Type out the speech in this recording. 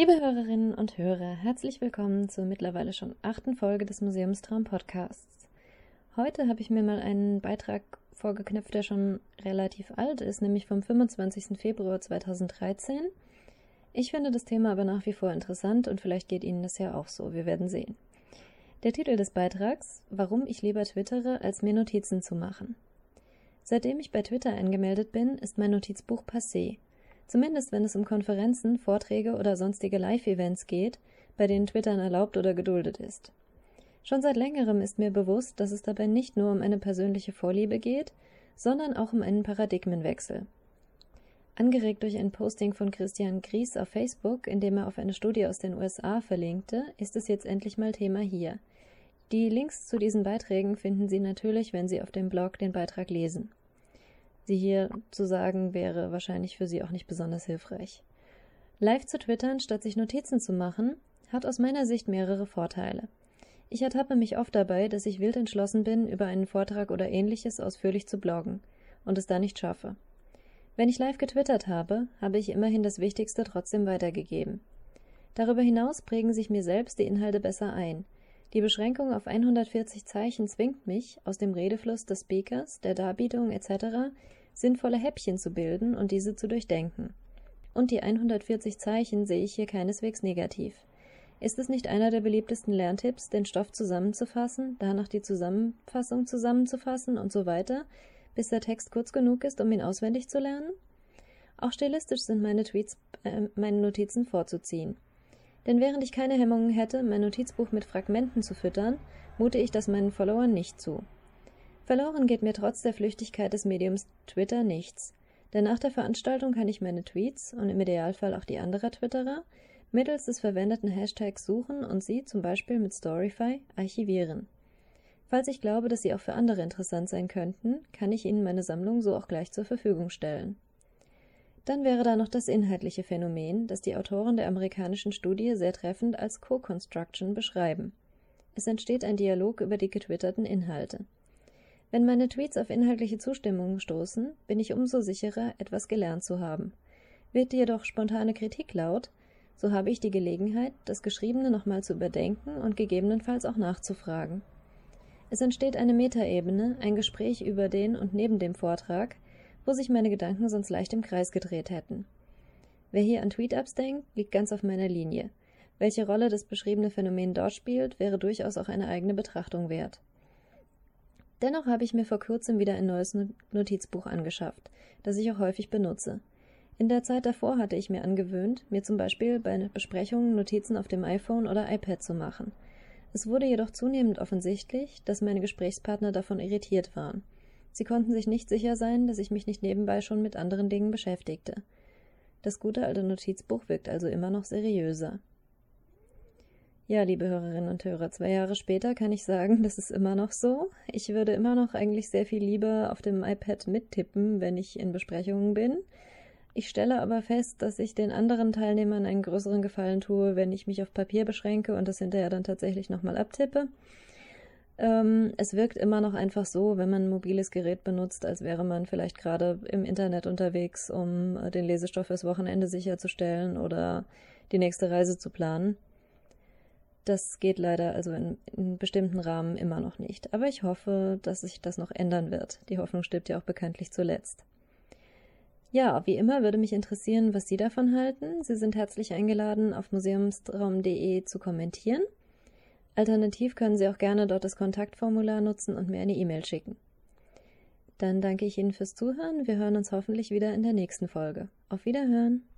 Liebe Hörerinnen und Hörer, herzlich willkommen zur mittlerweile schon achten Folge des Museumstraum Podcasts. Heute habe ich mir mal einen Beitrag vorgeknüpft, der schon relativ alt ist, nämlich vom 25. Februar 2013. Ich finde das Thema aber nach wie vor interessant und vielleicht geht Ihnen das ja auch so. Wir werden sehen. Der Titel des Beitrags Warum ich lieber twittere, als mir Notizen zu machen. Seitdem ich bei Twitter angemeldet bin, ist mein Notizbuch passé. Zumindest wenn es um Konferenzen, Vorträge oder sonstige Live-Events geht, bei denen Twittern erlaubt oder geduldet ist. Schon seit längerem ist mir bewusst, dass es dabei nicht nur um eine persönliche Vorliebe geht, sondern auch um einen Paradigmenwechsel. Angeregt durch ein Posting von Christian Gries auf Facebook, in dem er auf eine Studie aus den USA verlinkte, ist es jetzt endlich mal Thema hier. Die Links zu diesen Beiträgen finden Sie natürlich, wenn Sie auf dem Blog den Beitrag lesen. Sie hier zu sagen, wäre wahrscheinlich für Sie auch nicht besonders hilfreich. Live zu twittern, statt sich Notizen zu machen, hat aus meiner Sicht mehrere Vorteile. Ich ertappe mich oft dabei, dass ich wild entschlossen bin, über einen Vortrag oder ähnliches ausführlich zu bloggen und es da nicht schaffe. Wenn ich live getwittert habe, habe ich immerhin das Wichtigste trotzdem weitergegeben. Darüber hinaus prägen sich mir selbst die Inhalte besser ein. Die Beschränkung auf 140 Zeichen zwingt mich, aus dem Redefluss des Speakers, der Darbietung etc sinnvolle Häppchen zu bilden und diese zu durchdenken. Und die 140 Zeichen sehe ich hier keineswegs negativ. Ist es nicht einer der beliebtesten Lerntipps, den Stoff zusammenzufassen, danach die Zusammenfassung zusammenzufassen und so weiter, bis der Text kurz genug ist, um ihn auswendig zu lernen? Auch stilistisch sind meine Tweets, äh, meine Notizen vorzuziehen. Denn während ich keine Hemmungen hätte, mein Notizbuch mit Fragmenten zu füttern, mute ich das meinen Followern nicht zu. Verloren geht mir trotz der Flüchtigkeit des Mediums Twitter nichts, denn nach der Veranstaltung kann ich meine Tweets und im Idealfall auch die anderer Twitterer mittels des verwendeten Hashtags suchen und sie zum Beispiel mit Storyfy archivieren. Falls ich glaube, dass sie auch für andere interessant sein könnten, kann ich ihnen meine Sammlung so auch gleich zur Verfügung stellen. Dann wäre da noch das inhaltliche Phänomen, das die Autoren der amerikanischen Studie sehr treffend als Co-Construction beschreiben. Es entsteht ein Dialog über die getwitterten Inhalte. Wenn meine Tweets auf inhaltliche Zustimmung stoßen, bin ich umso sicherer, etwas gelernt zu haben. Wird jedoch spontane Kritik laut, so habe ich die Gelegenheit, das Geschriebene nochmal zu überdenken und gegebenenfalls auch nachzufragen. Es entsteht eine Metaebene, ein Gespräch über den und neben dem Vortrag, wo sich meine Gedanken sonst leicht im Kreis gedreht hätten. Wer hier an Tweet-Ups denkt, liegt ganz auf meiner Linie. Welche Rolle das beschriebene Phänomen dort spielt, wäre durchaus auch eine eigene Betrachtung wert. Dennoch habe ich mir vor kurzem wieder ein neues Notizbuch angeschafft, das ich auch häufig benutze. In der Zeit davor hatte ich mir angewöhnt, mir zum Beispiel bei Besprechungen Notizen auf dem iPhone oder iPad zu machen. Es wurde jedoch zunehmend offensichtlich, dass meine Gesprächspartner davon irritiert waren. Sie konnten sich nicht sicher sein, dass ich mich nicht nebenbei schon mit anderen Dingen beschäftigte. Das gute alte Notizbuch wirkt also immer noch seriöser. Ja, liebe Hörerinnen und Hörer, zwei Jahre später kann ich sagen, das ist immer noch so. Ich würde immer noch eigentlich sehr viel lieber auf dem iPad mittippen, wenn ich in Besprechungen bin. Ich stelle aber fest, dass ich den anderen Teilnehmern einen größeren Gefallen tue, wenn ich mich auf Papier beschränke und das hinterher dann tatsächlich nochmal abtippe. Ähm, es wirkt immer noch einfach so, wenn man ein mobiles Gerät benutzt, als wäre man vielleicht gerade im Internet unterwegs, um den Lesestoff fürs Wochenende sicherzustellen oder die nächste Reise zu planen. Das geht leider also in, in bestimmten Rahmen immer noch nicht. Aber ich hoffe, dass sich das noch ändern wird. Die Hoffnung stirbt ja auch bekanntlich zuletzt. Ja, wie immer würde mich interessieren, was Sie davon halten. Sie sind herzlich eingeladen, auf museumstraum.de zu kommentieren. Alternativ können Sie auch gerne dort das Kontaktformular nutzen und mir eine E-Mail schicken. Dann danke ich Ihnen fürs Zuhören. Wir hören uns hoffentlich wieder in der nächsten Folge. Auf Wiederhören!